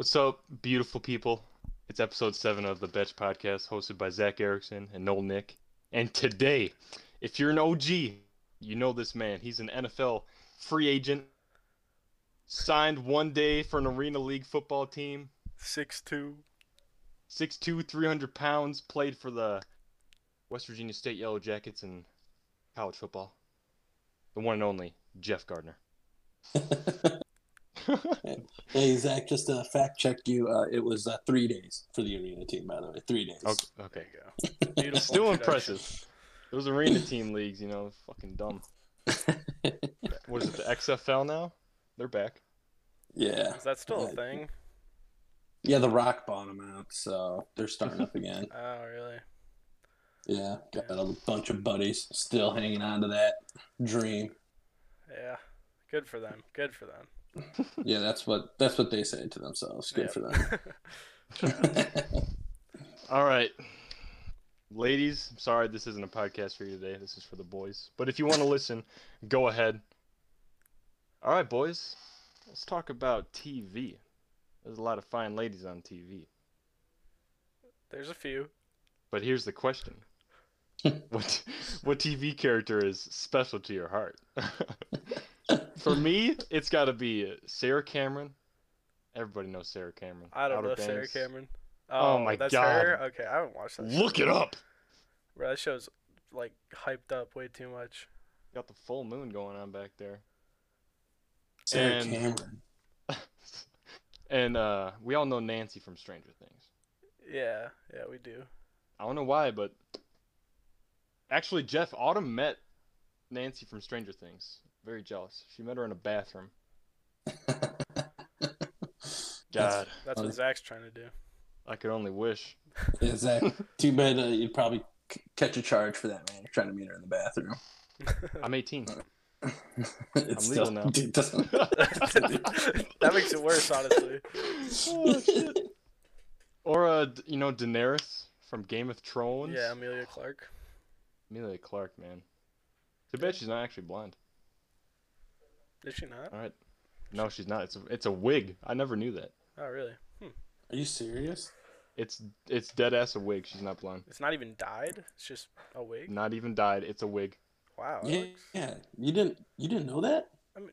What's up, beautiful people? It's episode seven of the Betch Podcast, hosted by Zack Erickson and Noel Nick. And today, if you're an OG, you know this man. He's an NFL free agent, signed one day for an Arena League football team. Six two. 6'2", 300 pounds, played for the West Virginia State Yellow Jackets in college football. The one and only Geoff Gardner. hey Zack, just to fact check you, uh, it was uh, three days for the arena team. By the way, three days. Okay, okay. There go. Beautiful Still impressive. Those arena team leagues, you know, fucking dumb. What is it, the XFL now? They're back. Yeah, Is that still a thing? yeah. The rock bottom out, so they're starting up again. Oh, really? Yeah, got a bunch of buddies still hanging on to that dream. Yeah. Good for them. Good for them. Yeah, that's what that's what they say to themselves. Good Yep. for them. All right. Ladies, I'm sorry this isn't a podcast for you today. This is for the boys. But if you want to listen, go ahead. All right, boys. Let's talk about TV. There's a lot of fine ladies on TV. There's a few. But here's the question. what what TV character is special to your heart? For me, it's got to be Sarah Cameron. Everybody knows Sarah Cameron. I don't Outer know Sarah Cameron. Oh my that's God. her? Okay, I haven't watched that. show. Look it up. Bro, that show's like hyped up way too much. Got the full moon going on back there. Sarah And- Cameron. and uh, we all know Nancy from Stranger Things. Yeah, yeah, we do. I don't know why, but actually, Geoff Autumn met Nancy from Stranger Things. Very jealous. She met her in a bathroom. God, That's Funny. what Zack's trying to do. I could only wish. Yeah, Zack. Too bad uh, you'd probably c- catch a charge for that, man. You're trying to meet her in the bathroom. I'm 18. it's legal still, now. Dude, doesn't- that makes it worse, honestly. oh, shit. Or uh, you know, Daenerys from Game of Thrones. Yeah, Emilia Clarke. Emilia Clarke, man. Too bad she's not actually blonde. Is she not? All right. No, she's not. It's a, it's a wig. I never knew that. Oh, really? Hmm. Are you serious? It's it's dead ass a wig. She's not blonde. It's not even dyed. It's just a wig. Not even dyed. It's a wig. Wow. Yeah, looks- yeah. You didn't you didn't know that? I mean,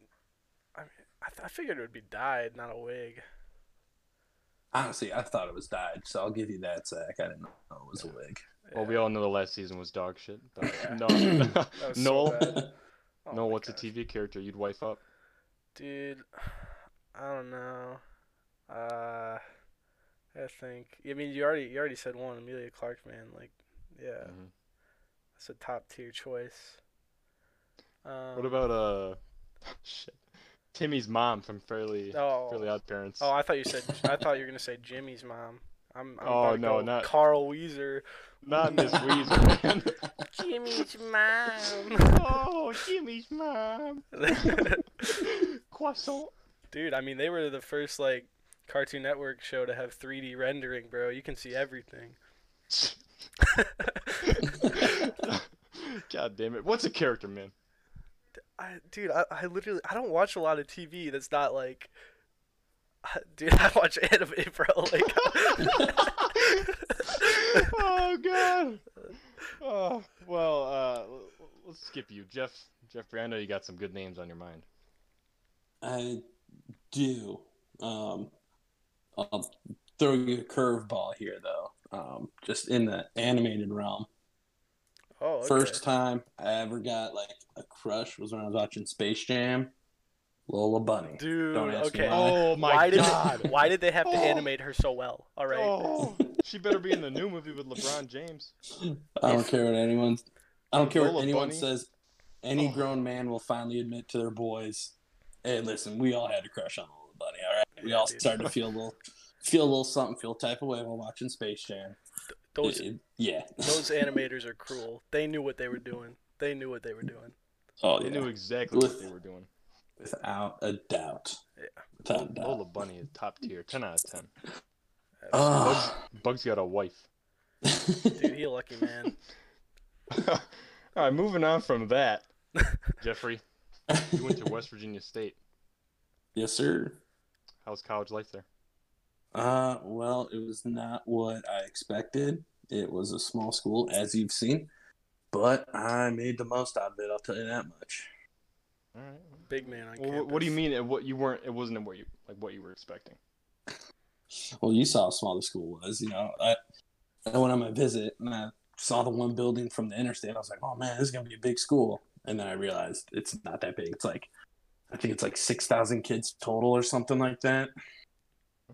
I mean, I, th- I figured it would be dyed, not a wig. Honestly, I thought it was dyed, so I'll give you that, Zack. I didn't know it was a wig. Well, we all know the last season was dog shit. But Yeah. no, That was so no, bad. Oh no. What's gosh. a TV character you'd wife up? Dude, I don't know. Uh, I think. I mean, you already you already said one, Emilia Clarke, man. Like, yeah, Mhm. that's a top tier choice. Um, What about uh, shit, Timmy's mom from Fairly Oh, Fairly Odd Parents? oh, I thought you said. I thought you were gonna say Jimmy's mom. I'm. I'm Oh, no, not- Carl Wheezer. Not Miss Wheezer, man. Jimmy's mom. oh, Jimmy's mom. Croissant. Dude, I mean, they were the first like Cartoon Network show to have 3D rendering, bro. You can see everything. God damn it! What's a character, man? I, dude, I, I literally I don't watch a lot of TV that's not like. Dude, I watch anime, bro. Like, oh god. Oh well, uh, let's skip you, Geoff. Geoffrey, I know you got some good names on your mind. I do. Um, I'll throw you a curveball here, though. Um, just in the animated realm. oh, okay. First time I ever got like a crush was when I was watching Space Jam. Lola Bunny. dude. Don't ask me Okay. why. Oh my why did god. They, why did they have to Oh. animate her so well? All right. Oh, she better be in the new movie with LeBron James. I don't care what anyone. I don't care what anyone Bunny? says. Any Oh. grown man will finally admit to their boys, "Hey, listen, we all had a crush on Lola Bunny. All right, we Yeah, all dude. started to feel a little, feel a little something, feel type of way while watching Space Jam. Those It- it- yeah. those animators are cruel. They knew what they were doing. They knew what they were doing. oh They knew exactly what they were doing. Without a doubt. Yeah. Without a doubt. Lola Bunny is top tier, ten out of ten. Ah. Bugs got a wife. Dude, he a lucky man. All right, moving on from that, Geoffrey. You went to West Virginia State. yes, sir. How's college life there? Uh, well, it was not what I expected. It was a small school, as you've seen, but I made the most out of it. I'll tell you that much. All right. Big man on Well, campus. what do you mean? It, what you weren't? It wasn't what you like. What you were expecting? Well, you saw how small the school was. You know, I, I went on my visit and I saw the one building from the interstate. I was like, oh man, this is gonna be a big school. And then I realized it's not that big. It's like, I think it's like six thousand kids total or something like that.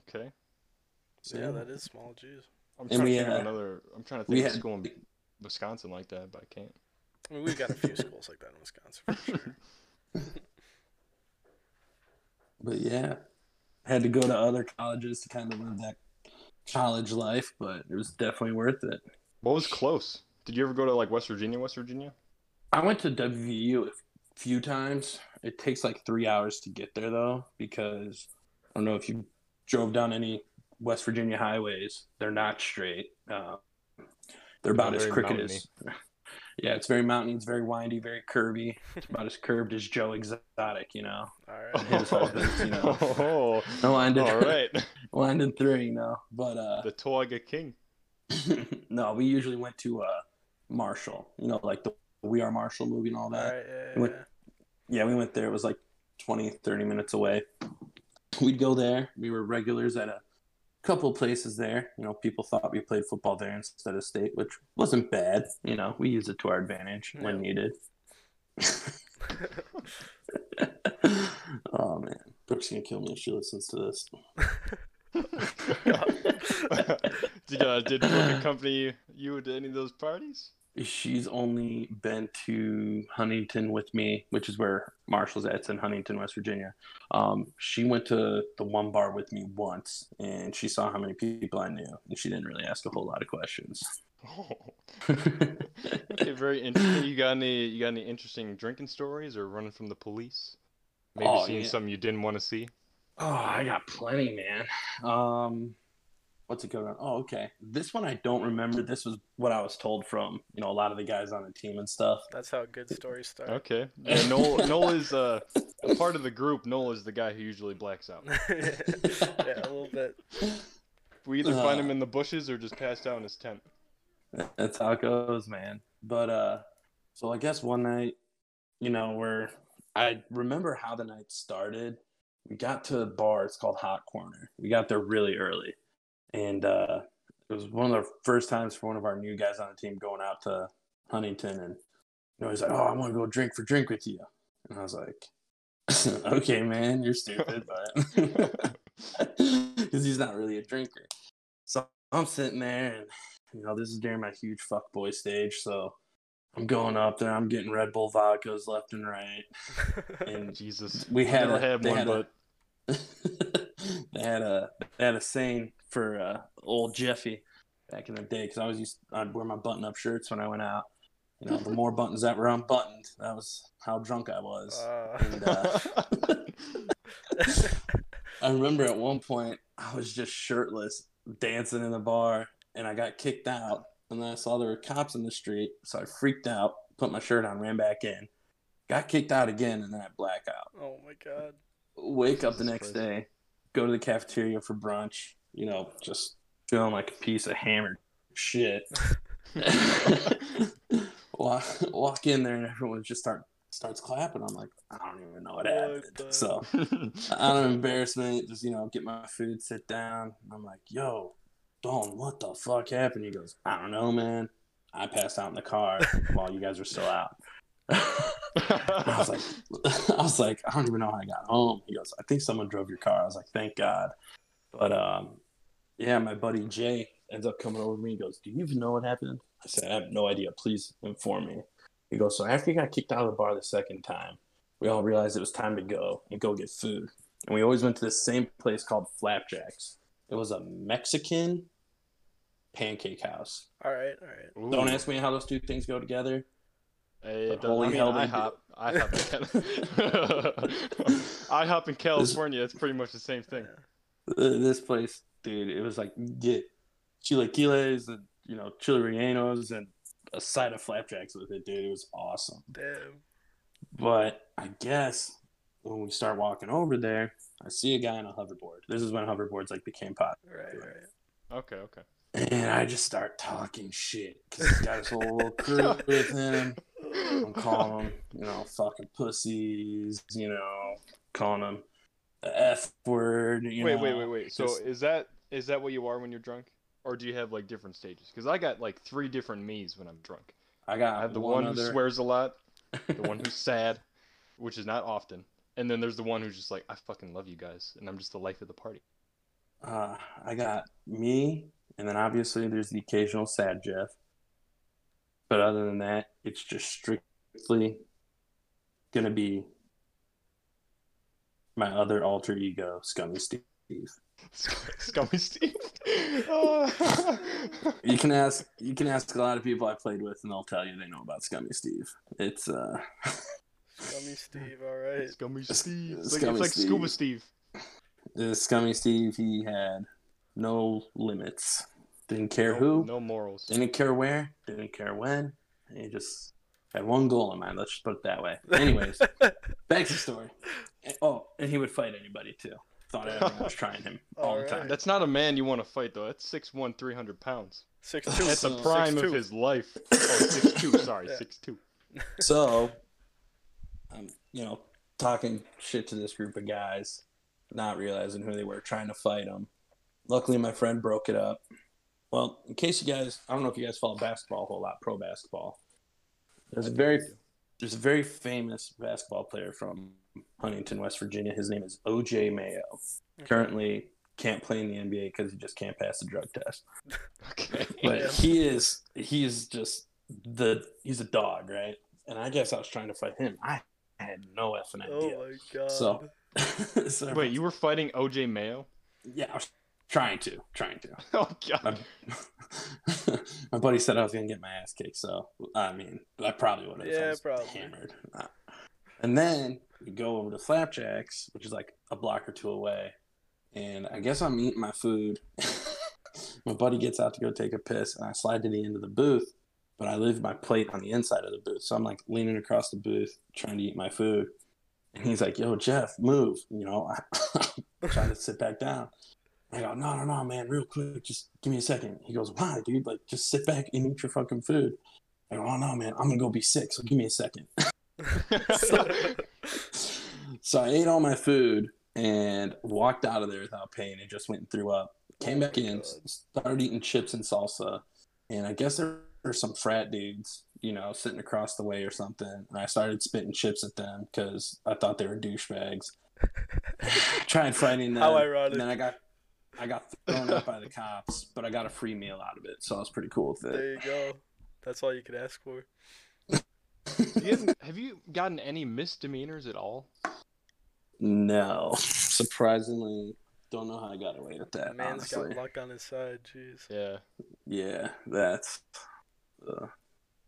Okay. Yeah, that is small. Jeez. I'm And trying we, to think of uh, another. I'm trying to think of a had- school in Wisconsin like that, but I can't. I mean, we've got a few schools like that in Wisconsin for sure. But yeah, had to go to other colleges to kind of live that college life, but it was definitely worth it. What was close? Did you ever go to like West Virginia? West Virginia? I went to WVU a few times. It takes like three hours to get there though, because I don't know if you drove down any West Virginia highways. They're not straight. Uh, they're about as crooked mountainy. as. Yeah, it's very mountainy. It's very windy, very curvy. It's about as curved as Joe Exotic, you know. All right. His husband's, you know. Oh, No, I did. all right. Wind in three, you know. But uh, The Toiga King. no, we usually went to uh, Marshall. You know, like the We Are Marshall movie and all All that. right. Yeah, We yeah, Yeah, we went there. It was like 20, 30 minutes away. We'd go there. We were regulars at a couple of places there. You know, people thought we played football there instead of state, which wasn't bad. You know, we use it to our advantage when needed. oh man, Brooke's gonna kill me if she listens to this. did uh, did Brooke accompany you to any of those parties? She's only been to Huntington with me, which is where Marshall's at. It's in Huntington, West Virginia. Um, she went to the one bar with me once, and she saw how many people I knew, and she didn't really ask a whole lot of questions. Oh, okay, very interesting. You got any? You got any interesting drinking stories or running from the police? Maybe Oh, seeing yeah. something you didn't want to see. Oh, I got plenty, man. Um, what's it going on? Oh, okay. This one I don't remember. This was what I was told from you know a lot of the guys on the team and stuff. That's how good stories start. Okay. Yeah, Noel. Noel is uh, a part of the group. Noel is the guy who usually blacks out. yeah, a little bit. We either find Uh. him in the bushes or just passed out in his tent. That's how it goes, man. But uh so I guess one night, you know, where I remember how the night started. We got to a bar, it's called Hot Corner. We got there really early. And uh it was one of the first times for one of our new guys on the team going out to Huntington and you know, he's like, Oh, I want to go drink for drink with you. And I was like, Okay, man, you're stupid, but because he's not really a drinker. So I'm sitting there, and you know, this is during my huge fuck boy stage. So I'm going up there, I'm getting Red Bull vodkas left and right, and Jesus. we had Never a, had one, had but a, they had a they had a saying for uh, old Jeffy back in the day because I was used I'd wear my button up shirts when I went out. You know, the more buttons that were unbuttoned, that was how drunk I was. Uh, And, uh, I remember at one point I was just shirtless dancing in the bar and I got kicked out. And then I saw there were cops in the street. So I freaked out, put my shirt on, ran back in, got kicked out again, and then I black out. oh my god. Wake up the next Christ. day, go to the cafeteria for brunch, you know, just feeling like a piece of hammered shit. walk, walk in there and everyone just start starts clapping. I'm like, I don't even know what, happened. So out of embarrassment, just you know, get my food, sit down. I'm like, yo, Don, what the fuck happened? He goes, I don't know, man. I passed out in the car while you guys were still out. I was like, I was like, I don't even know how I got home. He goes, I think someone drove your car. I was like, thank God. But um, yeah, my buddy Jay ends up coming over to me. and goes, Do you even know what happened? I said, I have no idea. Please inform me. He goes, So after you got kicked out of the bar the second time, we all realized it was time to go and go get food. And we always went to this same place called Flapjacks. It was a Mexican pancake house. All right, all right. Ooh. Don't ask me how those two things go together. Hey, it does- holy I mean, hell, they IHOP. IHOP. IHOP in California, it's pretty much the same thing. This place, dude, it was like you get chilaquiles and you know chili rellenos and a side of flapjacks with it, dude. It was awesome. Damn. But I guess when we start walking over there, I see a guy on a hoverboard. This is when hoverboards like became popular. Right, right. Okay, okay. And I just start talking shit because he's got his whole little crew with him. I'm calling them, you know, fucking pussies, you know, calling them the F word. You wait, know, wait, wait, wait. So just- is that is that what you are when you're drunk, or do you have like different stages? Because I got like three different me's when I'm drunk. I got I have the one, who other- swears a lot, the one who's sad, which is not often, and then there's the one who's just like, I fucking love you guys, and I'm just the life of the party. uh, I got me, and then obviously there's the occasional sad Geoff. But other than that, it's just strictly gonna be my other alter ego, Scummy Steve. Scummy Steve. Oh. You can ask you can ask a lot of people I played with, and they'll tell you they know about Scummy Steve. It's uh, Scummy Steve, all right. Scummy Steve. It's like, Scummy it's like Steve. Scuba Steve. the Scummy Steve. He had no limits. Didn't care no, who. No morals. Didn't care where. Didn't care when. He just had one goal in mind. Let's just put it that way. Anyways, back to the story. Oh, and he would fight anybody too. Thought everyone was trying him all the time. That's not a man you want to fight though. That's 6'1", 300 pounds. Six two. That's the So- prime 6'2". of his life. Oh, 6'2", sorry, Yeah. 6'2". So, I'm, you know, talking shit to this group of guys, not realizing who they were, trying to fight them. Luckily, my friend broke it up. Well, in case you guys, I don't know if you guys follow basketball a whole lot, pro basketball. There's a very, there's a very famous basketball player from Huntington, West Virginia. His name is O.J. Mayo. Currently, can't play in the NBA because he just can't pass the drug test Okay. but Yeah. he is he is just the he's a dog right and i guess i was trying to fight him i had no effing Oh idea my god. so, so Wait, you were fighting OJ Mayo? yeah i was trying to trying to Oh god. my, my buddy said i was gonna get my ass kicked so i mean i probably would have Yeah, probably. hammered. And then we go over to flapjacks which is like a block or two away and i guess i'm eating my food. My buddy gets out to go take a piss and i slide to the end of the booth but i leave my plate on the inside of the booth. So i'm like leaning across the booth trying to eat my food. And he's like yo jeff move you know i'm trying to sit back down I go, no, no, no, man, real quick, just give me a second. He goes, why, dude? Like, just sit back and eat your fucking food. I go, oh, no, man, I'm gonna go be sick, so give me a second. so I ate all my food and walked out of there without pain and just went and threw up. Came back in, oh, started eating chips and salsa, and I guess there were some frat dudes, you know, sitting across the way or something. And I started spitting chips at them because I thought they were douchebags. Tried fighting them. How ironic. And then I got I got thrown out by the cops, but I got a free meal out of it, so I was pretty cool with it. There you go. That's all you could ask for. You haven't- you gotten any misdemeanors at all? No, surprisingly, don't know how I got away with that. Man's honestly, got luck on his side. Jeez. Yeah. yeah, that's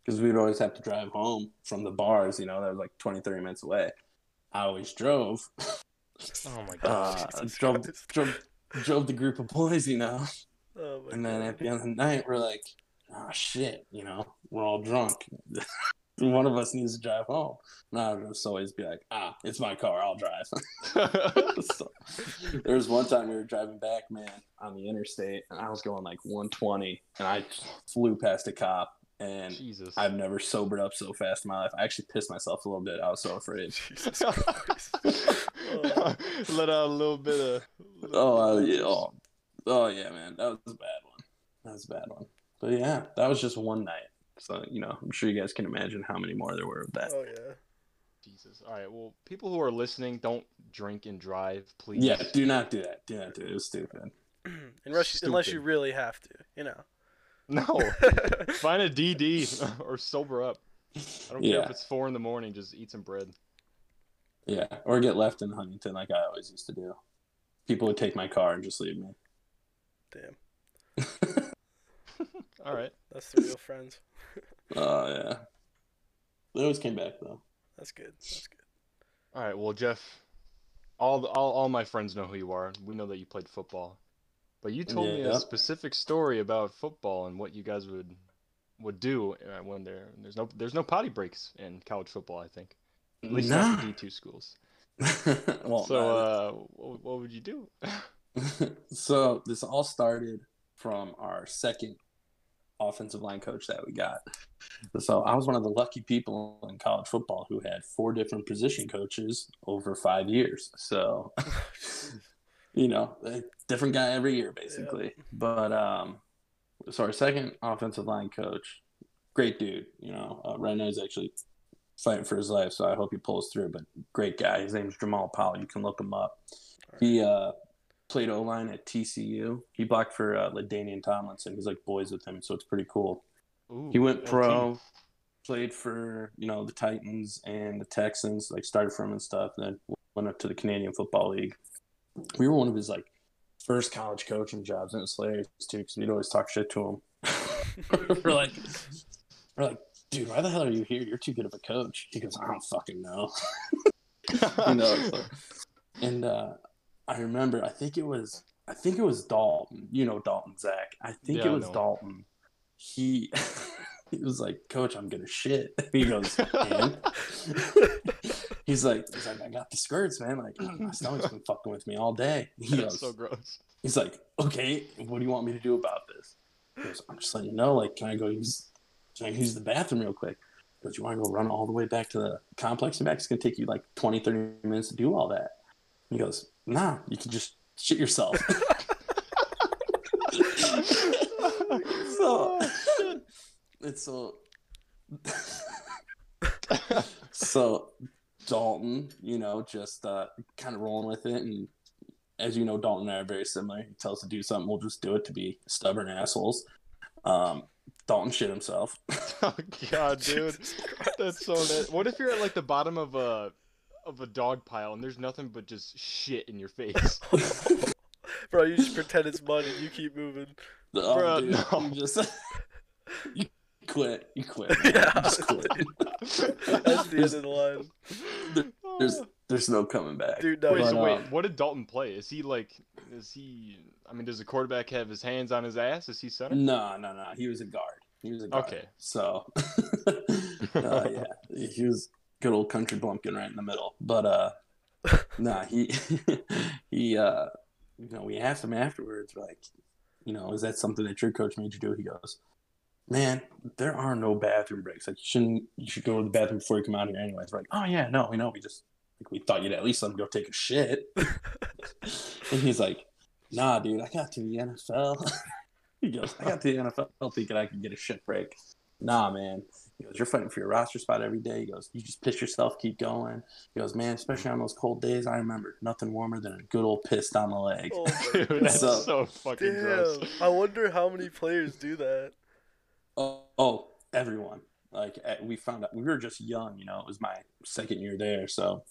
because we'd always have to drive home from the bars. You know, that was like 20, 30 minutes away. I always drove. Oh my god. Uh, Jesus drove, Christ. drove, drove the group of boys. You know, Oh my and then god. at the end of the night, we're like, "Oh shit!" You know, we're all drunk. One of us needs to drive home. And I would just always be like, "Ah, it's my car. I'll drive." so, there was one time we were driving back, man, on the interstate, and I was going like 120, and I flew past a cop, and Jesus. I've never sobered up so fast in my life. I actually pissed myself a little bit. I was so afraid. Jesus Christ. Oh. Let out a little bit of. Oh, uh, yeah, oh, oh, yeah, man, that was a bad one. That was a bad one. But yeah, that was just one night. So you know, I'm sure you guys can imagine how many more there were of that. Oh yeah. Jesus. All right. Well, people who are listening, don't drink and drive, please. Yeah, do not do that. Do not do it. It was stupid. unless, unless you really have to, you know. No. Find a DD or sober up. I don't care if it's four in the morning. Just eat some bread. Yeah, or get left in Huntington like I always used to do. People would take my car and just leave me. Damn. All right. That's the real friends. Oh yeah, they always came back though. That's good. That's good. All right. Well, Jeff, all the, all all my friends know who you are. We know that you played football, but you told me Yeah. a specific story about football and what you guys would would do uh, when there there's no there's no potty breaks in college football. I think at least not the D two schools. well, So, uh, what, what would you do? so this all started from our second offensive line coach that we got. So I was one of the lucky people in college football who had four different position coaches over five years. So, you know, a different guy every year basically. But um, so our second offensive line coach, great dude. You know, uh, right now he's actually fighting for his life, so I hope he pulls through. But great guy. His name's Jamal Powell. You can look him up. He uh, played O line at TCU. He blocked for uh, LaDainian Tomlinson. He's like boys with him, so it's pretty cool. Ooh, He went pro, played for you know the Titans and the Texans. Like started from and stuff. Then went up to the Canadian Football League. We were one of his like first college coaching jobs, and it was hilarious too because we'd always talk shit to him. we're like, we're like, dude, why the hell are you here? You're too good of a coach. He goes, I don't fucking know. you know. so- and uh, I remember, I think it was, I think it was Dalton. You know Dalton, Zack. I think Yeah, it was. Dalton. He, he was like, Coach, I'm gonna shit. He goes, and he's like, he's like, I got the skirts, man. Like my stomach's been fucking with me all day. He That's goes, so gross. he's like, okay, what do you want me to do about this? He goes, I'm just letting you know. Like, can I go use, can I use the bathroom real quick? But you want to go run all the way back to the complex and back? It's gonna take you like 20, 30 minutes to do all that. He goes, nah, you can just shit yourself. so it's so so Dalton, you know, just uh, kind of rolling with it, and as you know, Dalton and I are very similar. He tells us to do something, we'll just do it to be stubborn assholes. Um, Dalton shit himself. oh god, dude, that's so. Net- what if you're at like the bottom of a of a dog pile and there's nothing but just shit in your face? Bro, you just pretend it's mud and you keep moving. Oh, Bruh, dude, no. you just you quit. You quit. Yeah. Just quit. That's the end of the line. There's oh. There's no coming back. Dude, no, wait, so wait, what did Dalton play? Is he like? Is he? I mean, does the quarterback have his hands on his ass? Is he center? No, no, no. He was a guard. He was a guard. Okay. So, uh, yeah, he was good old country bumpkin right in the middle. But uh, nah, he he uh, you know, we asked him afterwards, like, you know, is that something that your coach made you do? He goes, man, there are no bathroom breaks. Like, you shouldn't. You should go to the bathroom before you come out here, anyways. We're like, oh yeah, no, we know. We just like we thought you'd at least let him go take a shit. and he's like, nah, dude, I got to the NFL. he goes, I got to the NFL thinking I could get a shit break. Nah, man. He goes, you're fighting for your roster spot every day. He goes, you just piss yourself, keep going. He goes, man, especially on those cold days, I remember nothing warmer than a good old piss down the leg. Oh Dude, that's So- so fucking gross. I wonder how many players do that. Oh, oh, everyone. Like eh, we found out, we were just young. You know, it was my second year there, so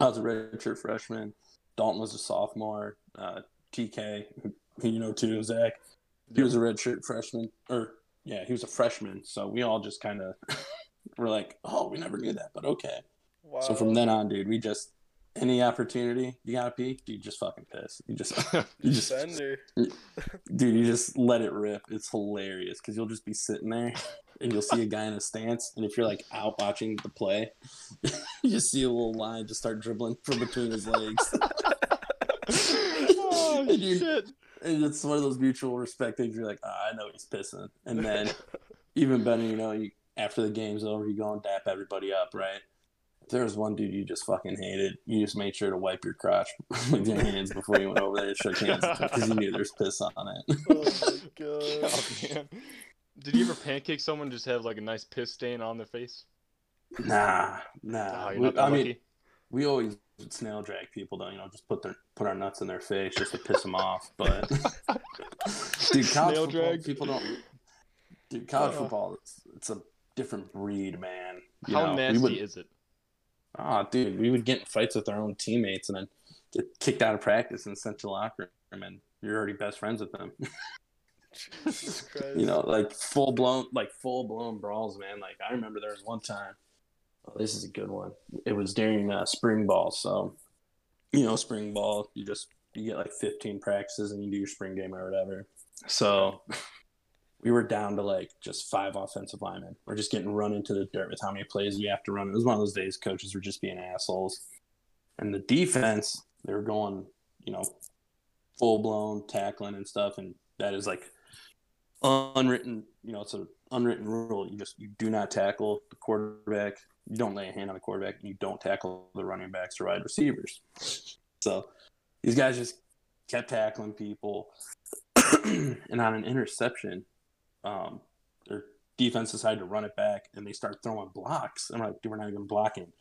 I was a redshirt freshman. Dalton was a sophomore. Uh, TK, who who you know too, Zack. He was a redshirt freshman, or yeah, he was a freshman. So we all just kind of were like, "Oh, we never knew that," but okay. Wow. So from then on, dude, we just any opportunity you gotta pee, dude, just fucking piss. You just, you just Defender. dude, you just let it rip. It's hilarious because you'll just be sitting there and you'll see a guy in a stance, and if you're like out watching the play, you just see a little line just start dribbling from between his legs, oh And you- shit! and it's one of those mutual respect things. You're like, ah, I know he's pissing, and then even better, you know, you after the game's over, you go and dap everybody up, right? If there was one dude you just fucking hated, you just made sure to wipe your crotch with your hands before you went over there and shook hands because you knew there's piss on it. Oh my god. Oh man. Did you ever pancake someone and just have like a nice piss stain on their face? Nah, Oh, nah. you're We- I mean, we always snail drag people, though. You know, just put their put our nuts in their face just to piss them off. But dude, college Snail football, drag? people don't. Dude, college Uh. football, it's, it's a different breed, man. You How know, nasty would, is it? Oh, dude, we would get in fights with our own teammates and then get kicked out of practice and sent to locker room, and you're already best friends with them. Jesus Christ. you know, like full blown, like full blown brawls, man. Like I remember there was one time. Oh, this is a good one. It was during uh, spring ball, so you know, spring ball, you just you get like 15 practices and you do your spring game or whatever. So we were down to like just five offensive linemen. We're just getting run into the dirt with how many plays you have to run. It was one of those days coaches were just being assholes. And the defense, they were going, you know, full blown tackling and stuff, and that is like unwritten, you know, it's an unwritten rule. You just you do not tackle the quarterback, you don't lay a hand on the quarterback, and you don't tackle the running backs or wide receivers. So these guys just kept tackling people, and on an interception, um, their defense decided to run it back, and they start throwing blocks. I'm like, dude, we're not even blocking,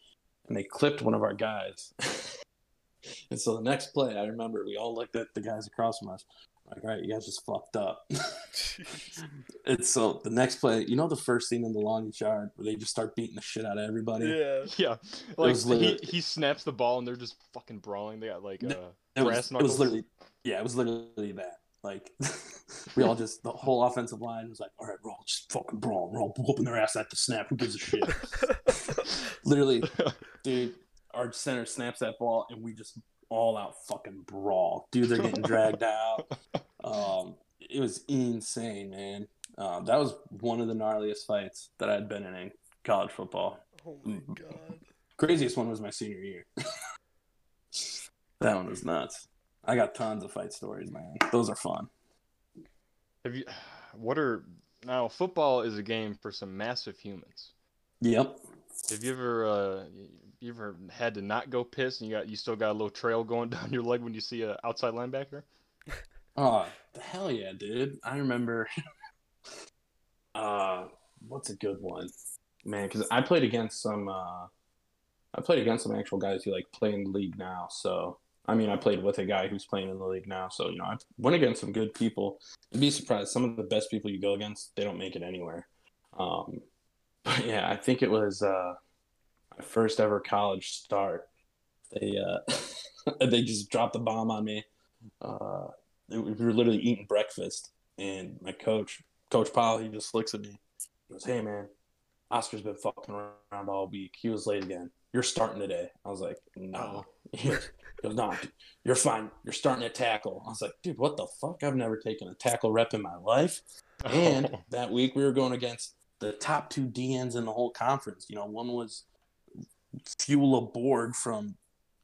and they clipped one of our guys. and so the next play, I remember we all looked at the guys across from us. Like, all right, you guys just fucked up. and so the next play, you know, the first scene in the longest yard where they just start beating the shit out of everybody. Yeah. Yeah, like was he, he snaps the ball and they're just fucking brawling. They got like uh, It was, brass it was literally, yeah, it was literally that. Like, we all just, the whole offensive line was like, all right, we're all just fucking brawling. We're all whooping their ass at the snap. Who gives a shit? literally, dude, our center snaps that ball and we just all out fucking brawl. Dude, they're getting dragged out. Um, it was insane, man. Um, that was one of the gnarliest fights that I'd been in in college football. oh my god. Craziest one was my senior year. that one was nuts. I got tons of fight stories, man. Those are fun. Have you? What are now? Football is a game for some massive humans. Yep. Have you ever, uh, you ever had to not go piss and you got you still got a little trail going down your leg when you see a outside linebacker? Oh, the hell yeah, dude. I remember. uh, what's a good one, man? Because I played against some. Uh, I played against some actual guys who like play in the league now. So I mean, I played with a guy who's playing in the league now. So you know, I went against some good people. You'd be surprised. Some of the best people you go against, they don't make it anywhere. Um, but yeah, I think it was uh, my first ever college start. They uh, they just dropped the bomb on me. Uh, we were literally eating breakfast, and my coach, Coach Powell, he just looks at me. He goes, "Hey man, Oscar's been fucking around all week. He was late again. You're starting today." I was like, "No." He goes, "No, dude, you're fine. You're starting at tackle." I was like, "Dude, what the fuck? I've never taken a tackle rep in my life." And that week we were going against the top two DNs in the whole conference. You know, one was fuel aboard from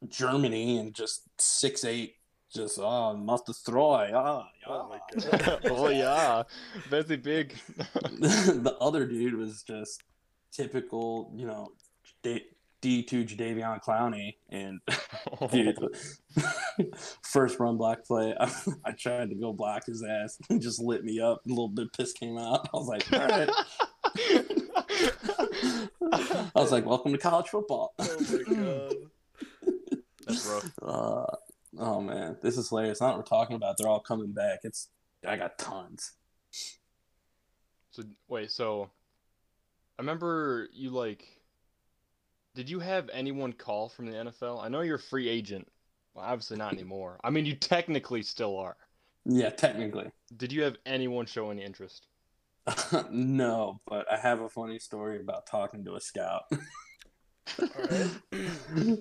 Germany and just six eight, just oh must destroy. Ah, Oh my yeah. oh yeah, very big. the other dude was just typical, you know, D two Jadeveon Clowney, and dude, first run block play, I, I tried to go block his ass. He just lit me up. A little bit of piss came out. I was like, all right. I was like, welcome to college football. Oh my god. That's rough. Uh, oh man, this is hilarious. It's not what we're talking about. They're all coming back. It's I got tons. So wait, so I remember you like. Did you have anyone call from the NFL? I know you're a free agent. Well, obviously not anymore. I mean, you technically still are. Yeah, technically. Did you have anyone show any interest? no, but I have a funny story about talking to a scout.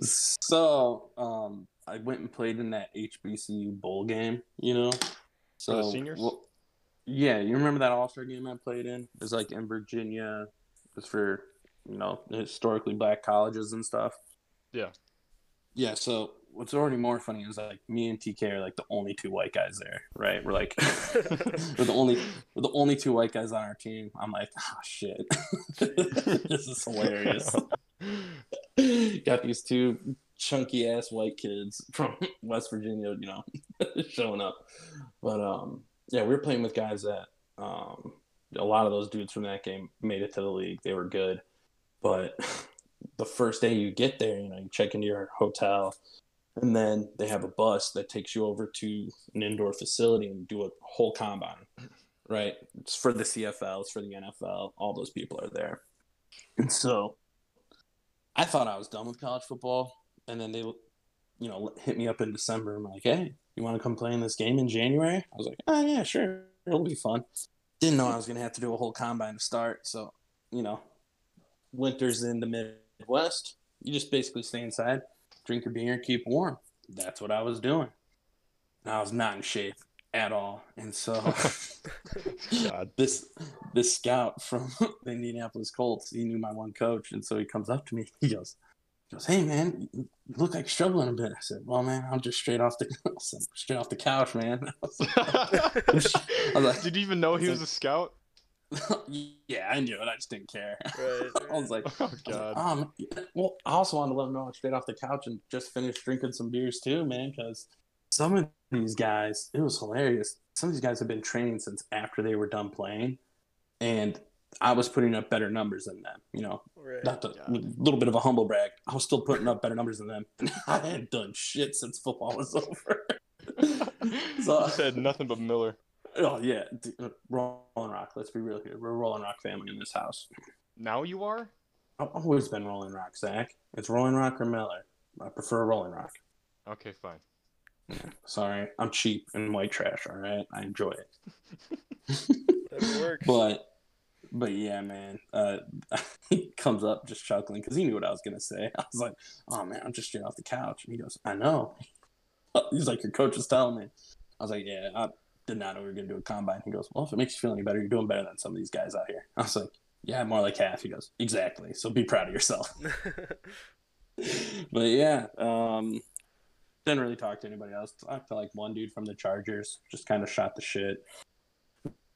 So, um, I went and played in that HBCU bowl game, you know. So seniors? well, yeah, you remember that All Star game I played in? It was like in Virginia. It was for you know historically black colleges and stuff. Yeah. Yeah. So what's already more funny is like me and TK are like the only two white guys there, right? We're like we're the only we're the only two white guys on our team. I'm like, oh shit, this is hilarious. Got these two chunky ass white kids from West Virginia, you know, showing up. But um, yeah, we were playing with guys that um, a lot of those dudes from that game made it to the league. They were good, but the first day you get there, you know, you check into your hotel, and then they have a bus that takes you over to an indoor facility and do a whole combine. Right, it's for the CFL, it's for the NFL. All those people are there, and so I thought I was done with college football, and then they, you know, hit me up in December. I'm like, hey, you want to come play in this game in January? I was like, oh yeah, sure, it'll be fun. Didn't know I was gonna have to do a whole combine to start, so you know, winters in the Midwest, you just basically stay inside, drink your beer, and keep warm. That's what I was doing. I was not in shape at all, and so God. this this scout from the Indianapolis Colts, he knew my one coach, and so he comes up to me. He goes, He goes, "Hey man, you look like you're struggling a bit." I said, "Well, man, I'm just straight off the straight off the couch, man." was like- Did you even know he was a scout? yeah, I knew it. I just didn't care. Right, I was like, Oh I was like, god. um, well, I also wanted to let him know I'm straight off the couch and just finished drinking some beers too, man. Because some of these guys, it was hilarious. Some of these guys have been training since after they were done playing, and I was putting up better numbers than them. You know, right. not a little bit of a humble brag. I was still putting up better numbers than them. I hadn't done shit since football was over. So- you said nothing but Miller. Oh yeah, uh, Rolling Rock. Let's be real here. We're a Rolling Rock family in this house. Now you are? I've always been Rolling Rock, Zack. It's Rolling Rock or Miller. I prefer Rolling Rock. Okay, fine. Sorry, I'm cheap and white trash. All right, I enjoy it. That works. But, but yeah, man. Uh, he comes up just chuckling because he knew what I was gonna say. I was like, "Oh man, I'm just straight off the couch." And he goes, "I know." He's like, "Your coach is telling me." I was like, "Yeah, I did not know we were gonna do a combine." He goes, "Well, if it makes you feel any better, you're doing better than some of these guys out here." I was like, "Yeah, more like half." He goes, "Exactly. So be proud of yourself." but yeah, um, didn't really talk to anybody else. Talked to like one dude from the Chargers, just kind of shot the shit.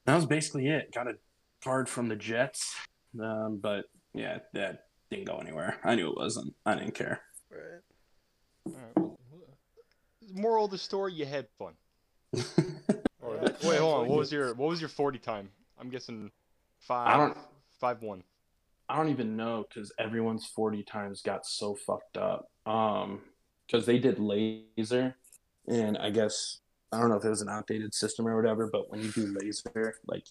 That was basically it. Got a card from the Jets, um, but yeah, that didn't go anywhere. I knew it wasn't. I didn't care. right. Alright, well, Moral of the story: You had fun. Or Yeah, wait, hold on. What was your what was your forty time? I'm guessing five. I don't- Five one. I don't even know because everyone's 40 times got so fucked up. Um, because they did laser, and I guess I don't know if it was an outdated system or whatever, but when you do laser, like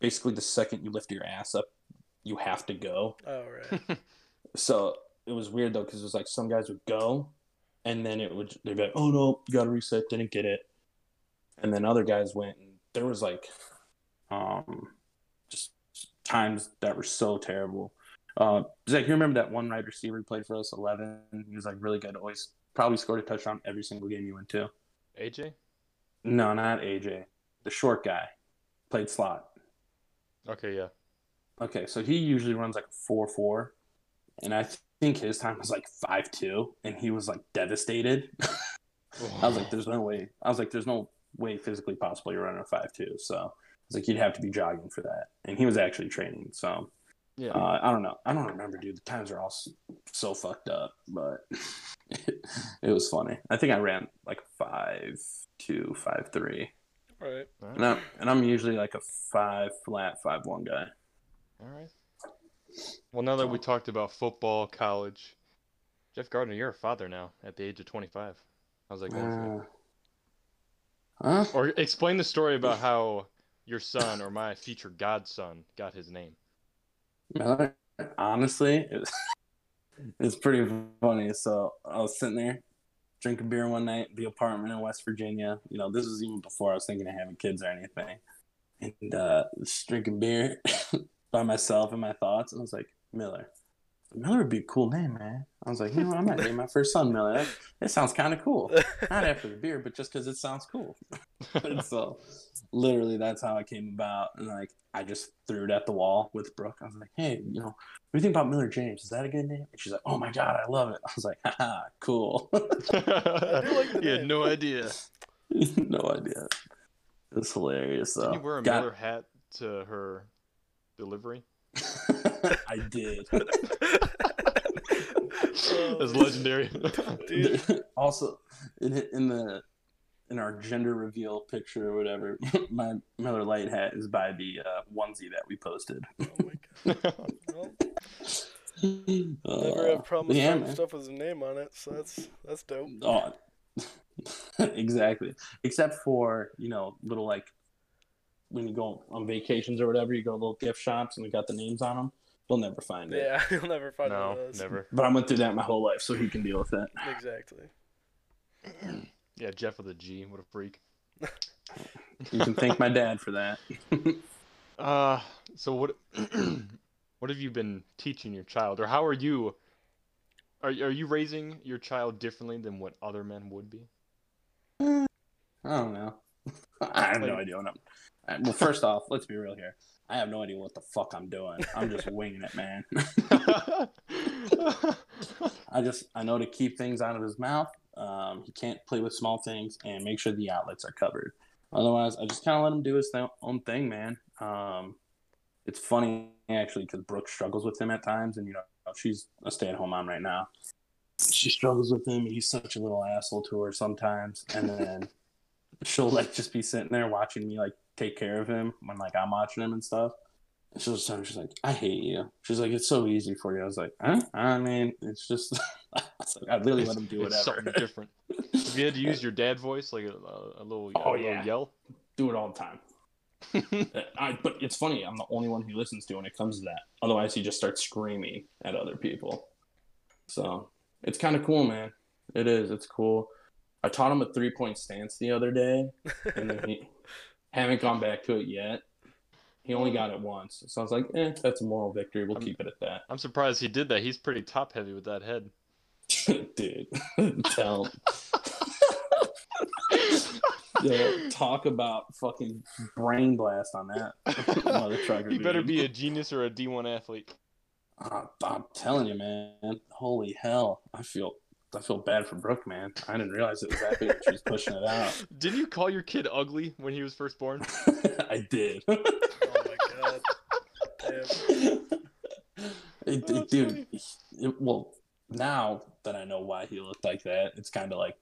basically the second you lift your ass up, you have to go. Oh, right. So it was weird though because it was like some guys would go, and then it would they'd be like, "Oh no, you got to reset." Didn't get it, and then other guys went, and there was like, um, just times that were so terrible. Uh, Zack, you remember that one wide receiver who played for us, eleven? He was like really good. Always probably scored a touchdown every single game you went to. AJ. No, not AJ. The short guy played slot. Okay, yeah. Okay, so he usually runs like a four four, and I think his time was like five two, and he was like devastated. I was like, "There's no way." I was like, "There's no way physically possible you're running a five two. So it's like, "You'd have to be jogging for that," and he was actually training. So yeah. uh, I don't know. I don't remember, dude. The times are all so fucked up, but it, it was funny. I think I ran like five two, five three, right. Alright, and I'm and I'm usually like a five flat, five one guy. All right. Well, now that we talked about football, college, Geoff Gardner, you're a father now at the age of 25. How's that going for you? Uh, huh? Or explain the story about how your son or my future godson got his name. Miller, honestly, it it's pretty funny. So I was sitting there drinking beer one night the apartment in West Virginia. You know, this was even before I was thinking of having kids or anything. And uh, just drinking beer by myself and my thoughts. And I was like, Miller. Miller would be a cool name, man. I was like, you know, I might name my first son Miller. That, that sounds kind of cool. Not after the beer, but just because it sounds cool. and so, literally, that's how it came about. And like, I just threw it at the wall with Brooke. I was like, hey, you know, what do you think about Miller James? Is that a good name? And she's like, oh my God, I love it. I was like, haha, cool. like you had no idea. no idea. It's hilarious, though. Did you wear a God- Miller hat to her delivery? I did. That's legendary. Dude. also, in, in the in our gender reveal picture or whatever, my Miller Lite hat is by the uh, onesie that we posted. Oh my god. Well, Uh, never had problems yeah, finding stuff with his name on it, so that's that's dope. Oh, exactly. Except for you know little like when you go on vacations or whatever, you go to little gift shops and they got the names on them. You'll never find it. Yeah, you'll never find one no, of those. never. But I went through that my whole life, so he can deal with that. Exactly. Yeah, Geoff with a G. What a freak. You can thank my dad for that. Uh, so what? what have you been teaching your child, or how are you? Are are you raising your child differently than what other men would be? I don't know. I I have no idea what I'm. Well, first off, let's be real here. I have no idea what the fuck I'm doing. I'm just winging it, man. I just I know to keep things out of his mouth. Um, he can't play with small things and make sure the outlets are covered. Otherwise, I just kind of let him do his th- own thing, man. Um, it's funny actually because Brooke struggles with him at times, and you know she's a stay-at-home mom right now. She struggles with him. He's such a little asshole to her sometimes, and then she'll like just be sitting there watching me like take care of him when like I'm watching him and stuff. And she'll just me, she's like, I hate you. She's like, it's so easy for you. I was like, huh? I mean, it's just, I, like, I literally let him do It's whatever. something different. If you had to use your dad voice, like a, a, a little, Oh, a little yeah. yell. do it all the time. I, but it's funny, I'm the only one he listens to when it comes to that. Otherwise, he just starts screaming at other people. So it's kind of cool, man. It is. It's cool. I taught him a three point stance the other day, and then he haven't gone back to it yet. He only got it once, so I was like, "Eh, that's a moral victory. We'll I'm- keep it at that." I'm surprised he did that. He's pretty top heavy with that head. Dude, tell. yeah, talk about fucking brain blast on that mother trucker. He better be a genius or a D1 athlete. I'm telling you, man. Holy hell! I feel I feel bad for Brooke, man. I didn't realize it was that big. She was pushing it out. Didn't you call your kid ugly when he was first born? I did. Oh my god. Damn. It- Oh, it- dude, it- well, now that I know why he looked like that, it's kind of like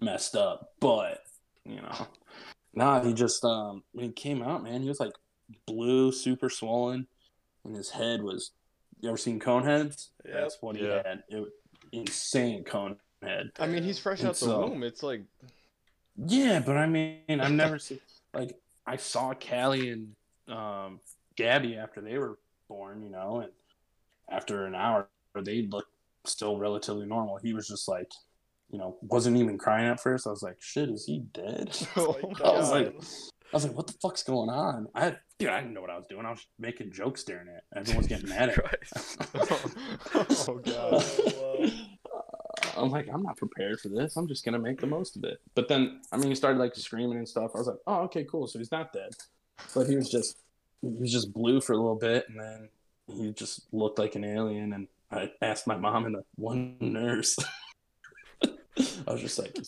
messed up. But you know, nah, he just um when he came out, man, he was like blue, super swollen, and his head was. You ever seen cone heads? Yep. That's what he Yeah. had. It was insane cone head. I mean, he's fresh And out the womb. It's like, Yeah, but I mean, I've never seen like I saw Callie and um, Gabby after they were born, you know, and after an hour, they looked still relatively normal. He was just like, you know, wasn't even crying at first. I was like, shit, is he dead? oh I was like, I was like, what the fuck's going on? I dude, I didn't know what I was doing. I was making jokes during it. Everyone's getting mad at me. Christ. oh god. Uh, I'm like, I'm not prepared for this. I'm just gonna make the most of it. But then, I mean, he started like screaming and stuff. I was like, oh, okay, cool. So he's not dead, but he was just, he was just blue for a little bit, and then he just looked like an alien. And I asked my mom and the one nurse. I was just like, I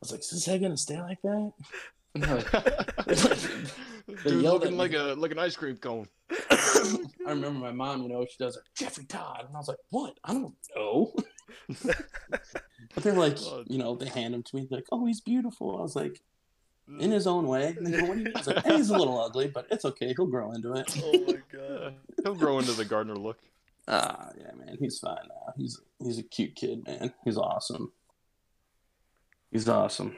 was like, is this head gonna stay like that? And they're like, Dude, yelled at looking me. like a like an ice cream cone. I remember my mom, you know, she does it, Geoffrey Todd. And I was like, what? I don't know. but they're like, you know, they hand him to me, They're like, oh, he's beautiful. I was like, in his own way. And they go, what do you mean? I was like, "Eh, he's a little ugly, but it's okay. He'll grow into it. Oh my god. He'll grow into the gardener look. Ah, yeah, man. He's fine now. He's he's a cute kid, man. He's awesome. He's awesome.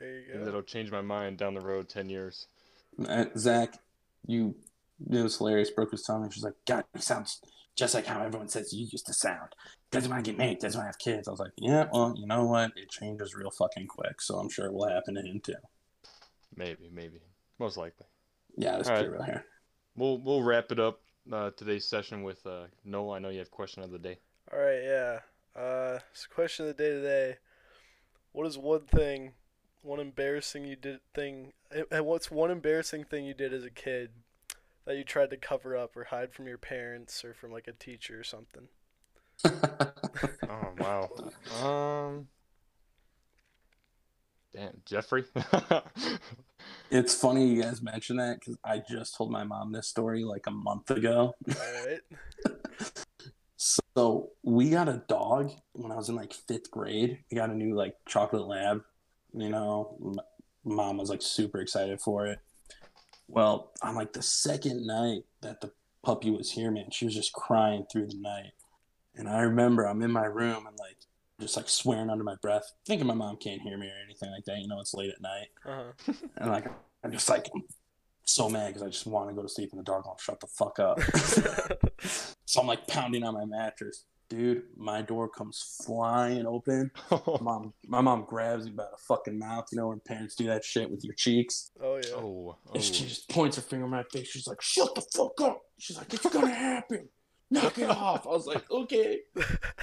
There you And go. that'll change my mind down the road ten years. Uh, Zack, you, it was hilarious. Brooke was telling me, she's like, God, he sounds just like how everyone says you used to sound. Doesn't want to get married, doesn't want to have kids. I was like, yeah, well, you know what? It changes real fucking quick, so I'm sure it will happen to him too. Maybe, maybe. Most likely. Yeah, let's All be right. real here. We'll we'll wrap it up uh, today's session with uh, Noah. I know you have question of the day. All right, yeah. Uh, so question of the day today. What is one thing, one embarrassing you did thing, and what's one embarrassing thing you did as a kid that you tried to cover up or hide from your parents or from like a teacher or something? Oh wow. Um. Damn, Geoffrey. it's funny you guys mention that because I just told my mom this story like a month ago. All right. So we got a dog when I was in like fifth grade. We got a new like chocolate lab. You know, mom was like super excited for it. Well, on like the second night that the puppy was here, man, she was just crying through the night. And I remember I'm in my room and like just like swearing under my breath, thinking my mom can't hear me or anything like that. You know, it's late at night. Uh-huh. And like I'm just like so mad because I just want to go to sleep and the dog won't shut the fuck up. so I'm like pounding on my mattress. Dude, my door comes flying open. Mom, my mom grabs me by the fucking mouth. You know when parents do that shit with your cheeks. oh yeah. oh, And she oh. just points her finger in my face. She's like, "Shut the fuck up." She's like, "It's gonna happen. Knock it off." I was like, "Okay."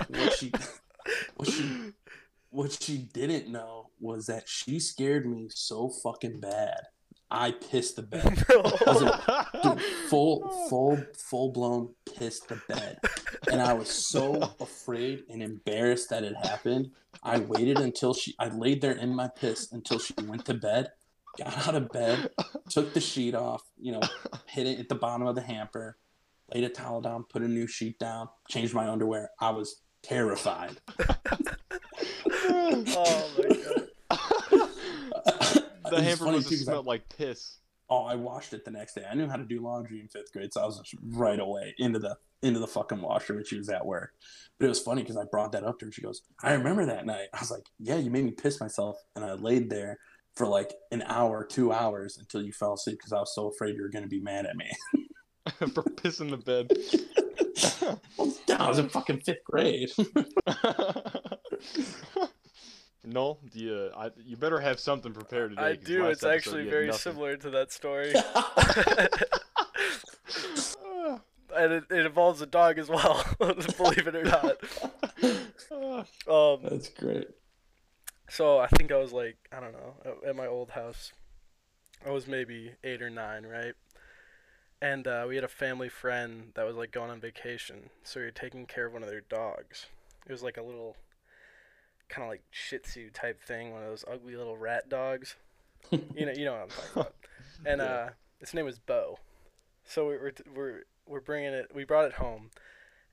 What she, what she, what she didn't know was that she scared me so fucking bad. I pissed the bed. Dude, full, full, full blown pissed the bed, and I was so afraid and embarrassed that it happened. I waited until she. I laid there in my piss until she went to bed. Got out of bed, took the sheet off. You know, hit it at the bottom of the hamper, laid a towel down, put a new sheet down, changed my underwear. I was terrified. oh my god. The It's hamper funny, must too, have 'cause I- smelled like piss. Oh, I washed it the next day. I knew how to do laundry in fifth grade, so I was just right away into the into the fucking washer when she was at work. But it was funny because I brought that up to her. She goes, "I remember that night." I was like, "Yeah, you made me piss myself," and I laid there for like an hour, two hours until you fell asleep because I was so afraid you were going to be mad at me. for pissing the bed. yeah, I was in fucking fifth grade. No, do you, I, you better have something prepared today. I 'cause do. It's actually very nothing. similar to that story. and it, it involves a dog as well, believe it or not. Um, That's great. so I think I was like, I don't know, at- at my old house. I was maybe eight or nine, right? And uh, we had a family friend that was like going on vacation, so we were taking care of one of their dogs. It was like a little, kind of like Shih Tzu type thing, one of those ugly little rat dogs. you know, you know what I'm talking about. And Yeah. uh, its name was Bo. So we- we're we're we're bringing it. We brought it home,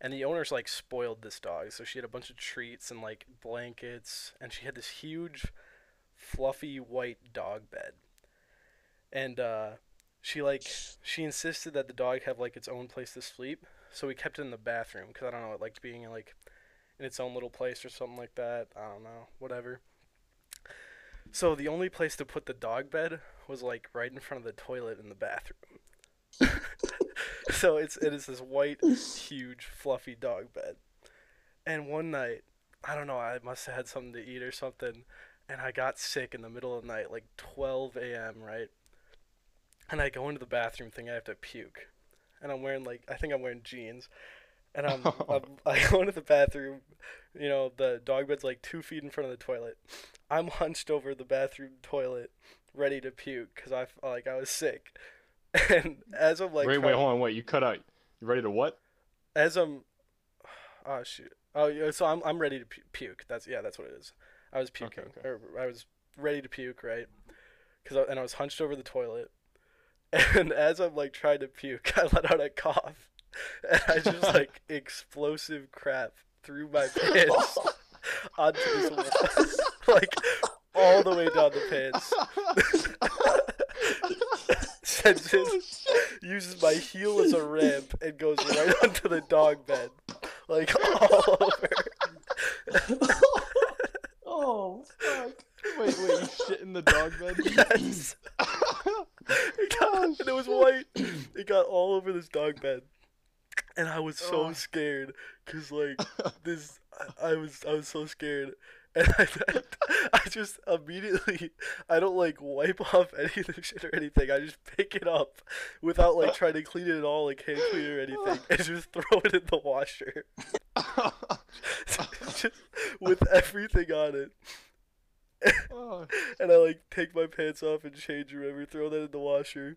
and the owners like spoiled this dog. So she had a bunch of treats and like blankets, and she had this huge, fluffy white dog bed. And uh, she like she insisted that the dog have like its own place to sleep. So we kept it in the bathroom because I don't know, it liked being in like in its own little place or something like that. I don't know, whatever. So the only place to put the dog bed was like right in front of the toilet in the bathroom. so it's it is this white, huge, fluffy dog bed. And one night, I don't know, I must have had something to eat or something, and I got sick in the middle of the night, like 12 a.m. Right, and I go into the bathroom thinking I have to puke, and I'm wearing like I think I'm wearing jeans, and I'm, I'm I go into the bathroom, you know the dog bed's like two feet in front of the toilet. I'm hunched over the bathroom toilet, ready to puke because I like I was sick, and as I'm like wait, wait, hold on, wait. You cut out. You ready to what? as I'm, oh shoot, oh yeah, so I'm I'm ready to pu- puke. That's yeah, that's what it is. I was puking, okay. or I was ready to puke, right? Cause I, and I was hunched over the toilet, and as I'm like trying to puke, I let out a cough, and I just like explosive crap through my pants onto this wall, like all the way down the pants. and just oh, uses my heel as a ramp and goes right onto the dog bed, like all over. oh, fuck. wait, wait. You shit in the dog bed? Yes. It, got, and it was white. It got all over this dog bed, and I was so Oh. scared because like this, I, I was I was so scared. And I, I just immediately, I don't like wipe off any of the shit or anything. I just pick it up without like trying to clean it at all, like hand clean or anything, and just throw it in the washer. just with everything on it. And I like take my pants off and change or whatever, throw that in the washer,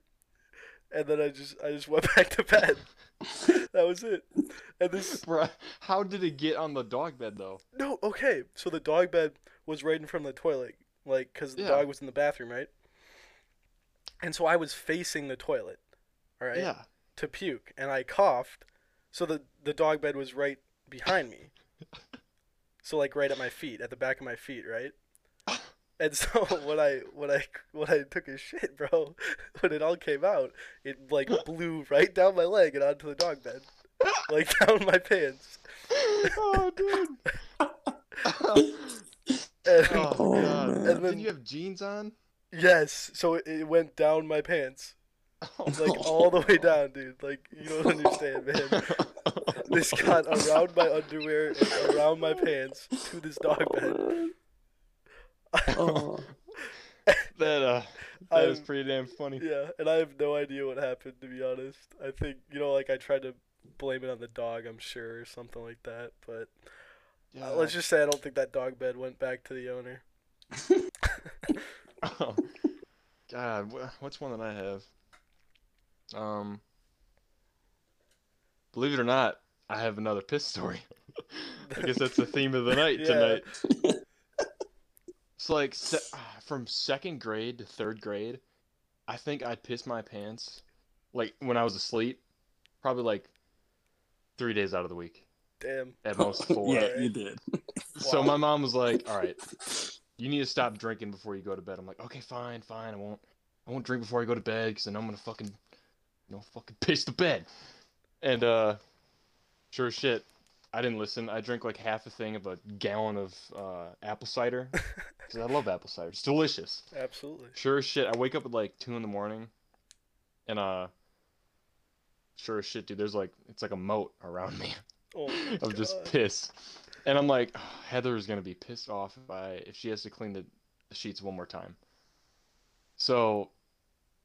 and then I just I just went back to bed. that was it. And this bruh, how did it get on the dog bed though? no okay, so the dog bed was right in front of the toilet, like because the Yeah. dog was in the bathroom, right? And so I was facing the toilet, all right, Yeah. to puke, and I coughed, so the the dog bed was right behind me. so like right at my feet, at the back of my feet, right? And so when I when I when I took a shit, bro, when it all came out, it like blew right down my leg and onto the dog bed, like down my pants. oh, dude. And, Oh, Oh, God. man. And Did then- you have jeans on? yes, so it, it went down my pants, Oh, like all the way down, dude. Like you don't understand, man. This got around my underwear and around my pants to this dog bed. Oh, Oh. that uh, that I'm- pretty damn funny. Yeah, and I have no idea what happened to be honest. I think you know, like I tried to blame it on the dog, I'm sure, or something like that. But Yeah. uh, let's just say I don't think that dog bed went back to the owner. Oh. God, what's one that I have? Um, believe it or not, I have another piss story. I guess that's the theme of the night Yeah. tonight. It's like se- ah, from second grade to third grade, I think I pissed my pants, like when I was asleep, probably like three days out of the week, Damn. at most four. yeah, you did. So Wow. my mom was like, "All right, you need to stop drinking before you go to bed." I'm like, "Okay, fine, fine. I won't. I won't drink before I go to bed because then I'm gonna fucking, you know, fucking piss the bed." And uh, sure as shit, I didn't listen. I drank like half a thing of a gallon of uh, apple cider because I love apple cider. It's delicious. Absolutely. Sure as shit, I wake up at like two in the morning, and uh, sure as shit, dude, there's like it's like a moat around me Oh of just piss. And I'm like, Heather is gonna be pissed off if I if she has to clean the, the sheets one more time. So,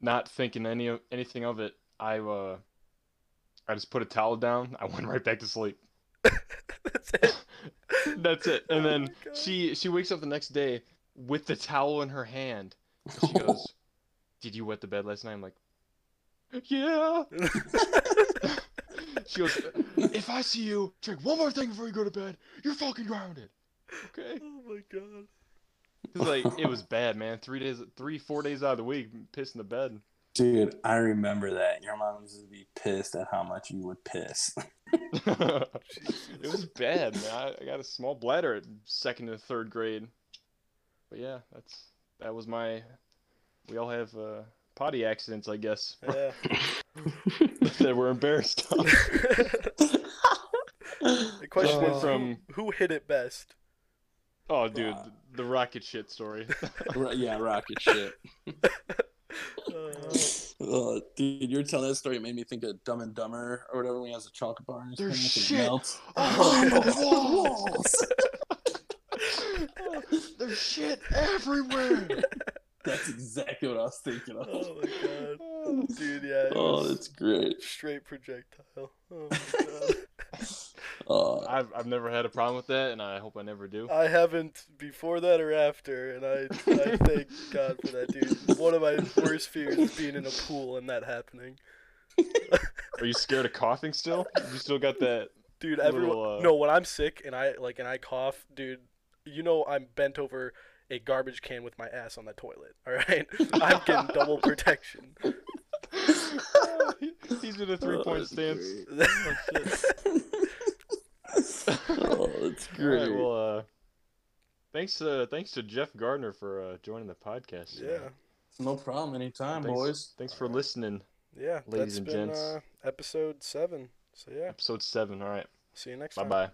not thinking any of anything of it, I uh, I just put a towel down. I went right back to sleep. That's it. That's it. And Oh then she she wakes up the next day with the towel in her hand. She goes, "Did you wet the bed last night?" I'm like, "Yeah." She goes, "If I see you drink one more thing before you go to bed, you're fucking grounded." Okay. oh my god. It was like it was bad, man. Three days, three, four days out of the week, pissing the bed. Dude, I remember that. Your mom used to be pissed at how much you would piss. it was bad, man. I, I got a small bladder at second and third grade. But yeah, that's that was my. We all have uh, potty accidents, I guess, Yeah. that we're embarrassed of. the question Went is from- who, who hit it best? Oh, dude, Wow. the, the rocket shit story. Yeah, rocket shit. Uh, Oh, dude, you're telling that story. It made me think of Dumb and Dumber or whatever when he has a chocolate bar in his There's pants and shit. it melts. Oh, my Oh, There's shit everywhere. That's exactly what I was thinking of. oh my god. Dude, yeah. it Oh, that's great. straight projectile. Oh my god. Oh, I've I've never had a problem with that, and I hope I never do. I haven't before that or after, and I I thank God for that, dude. One of my worst fears is being in a pool and that happening. Are you scared of coughing still? You still got that? Dude, Little, everyone uh, no, when I'm sick and I like and I cough, dude, you know I'm bent over a garbage can with my ass on the toilet. All right, I'm getting double protection. He- He's in a three point Oh, stance. that's oh, that's great. right, well, uh, thanks, uh, thanks to Geoff Gardner for uh, joining the podcast. yeah, no problem. Anytime, Thanks, boys. Thanks for listening. yeah. Ladies that's and been gents. uh, episode seven. So yeah, Episode seven. All right. see you next Bye time. Bye bye.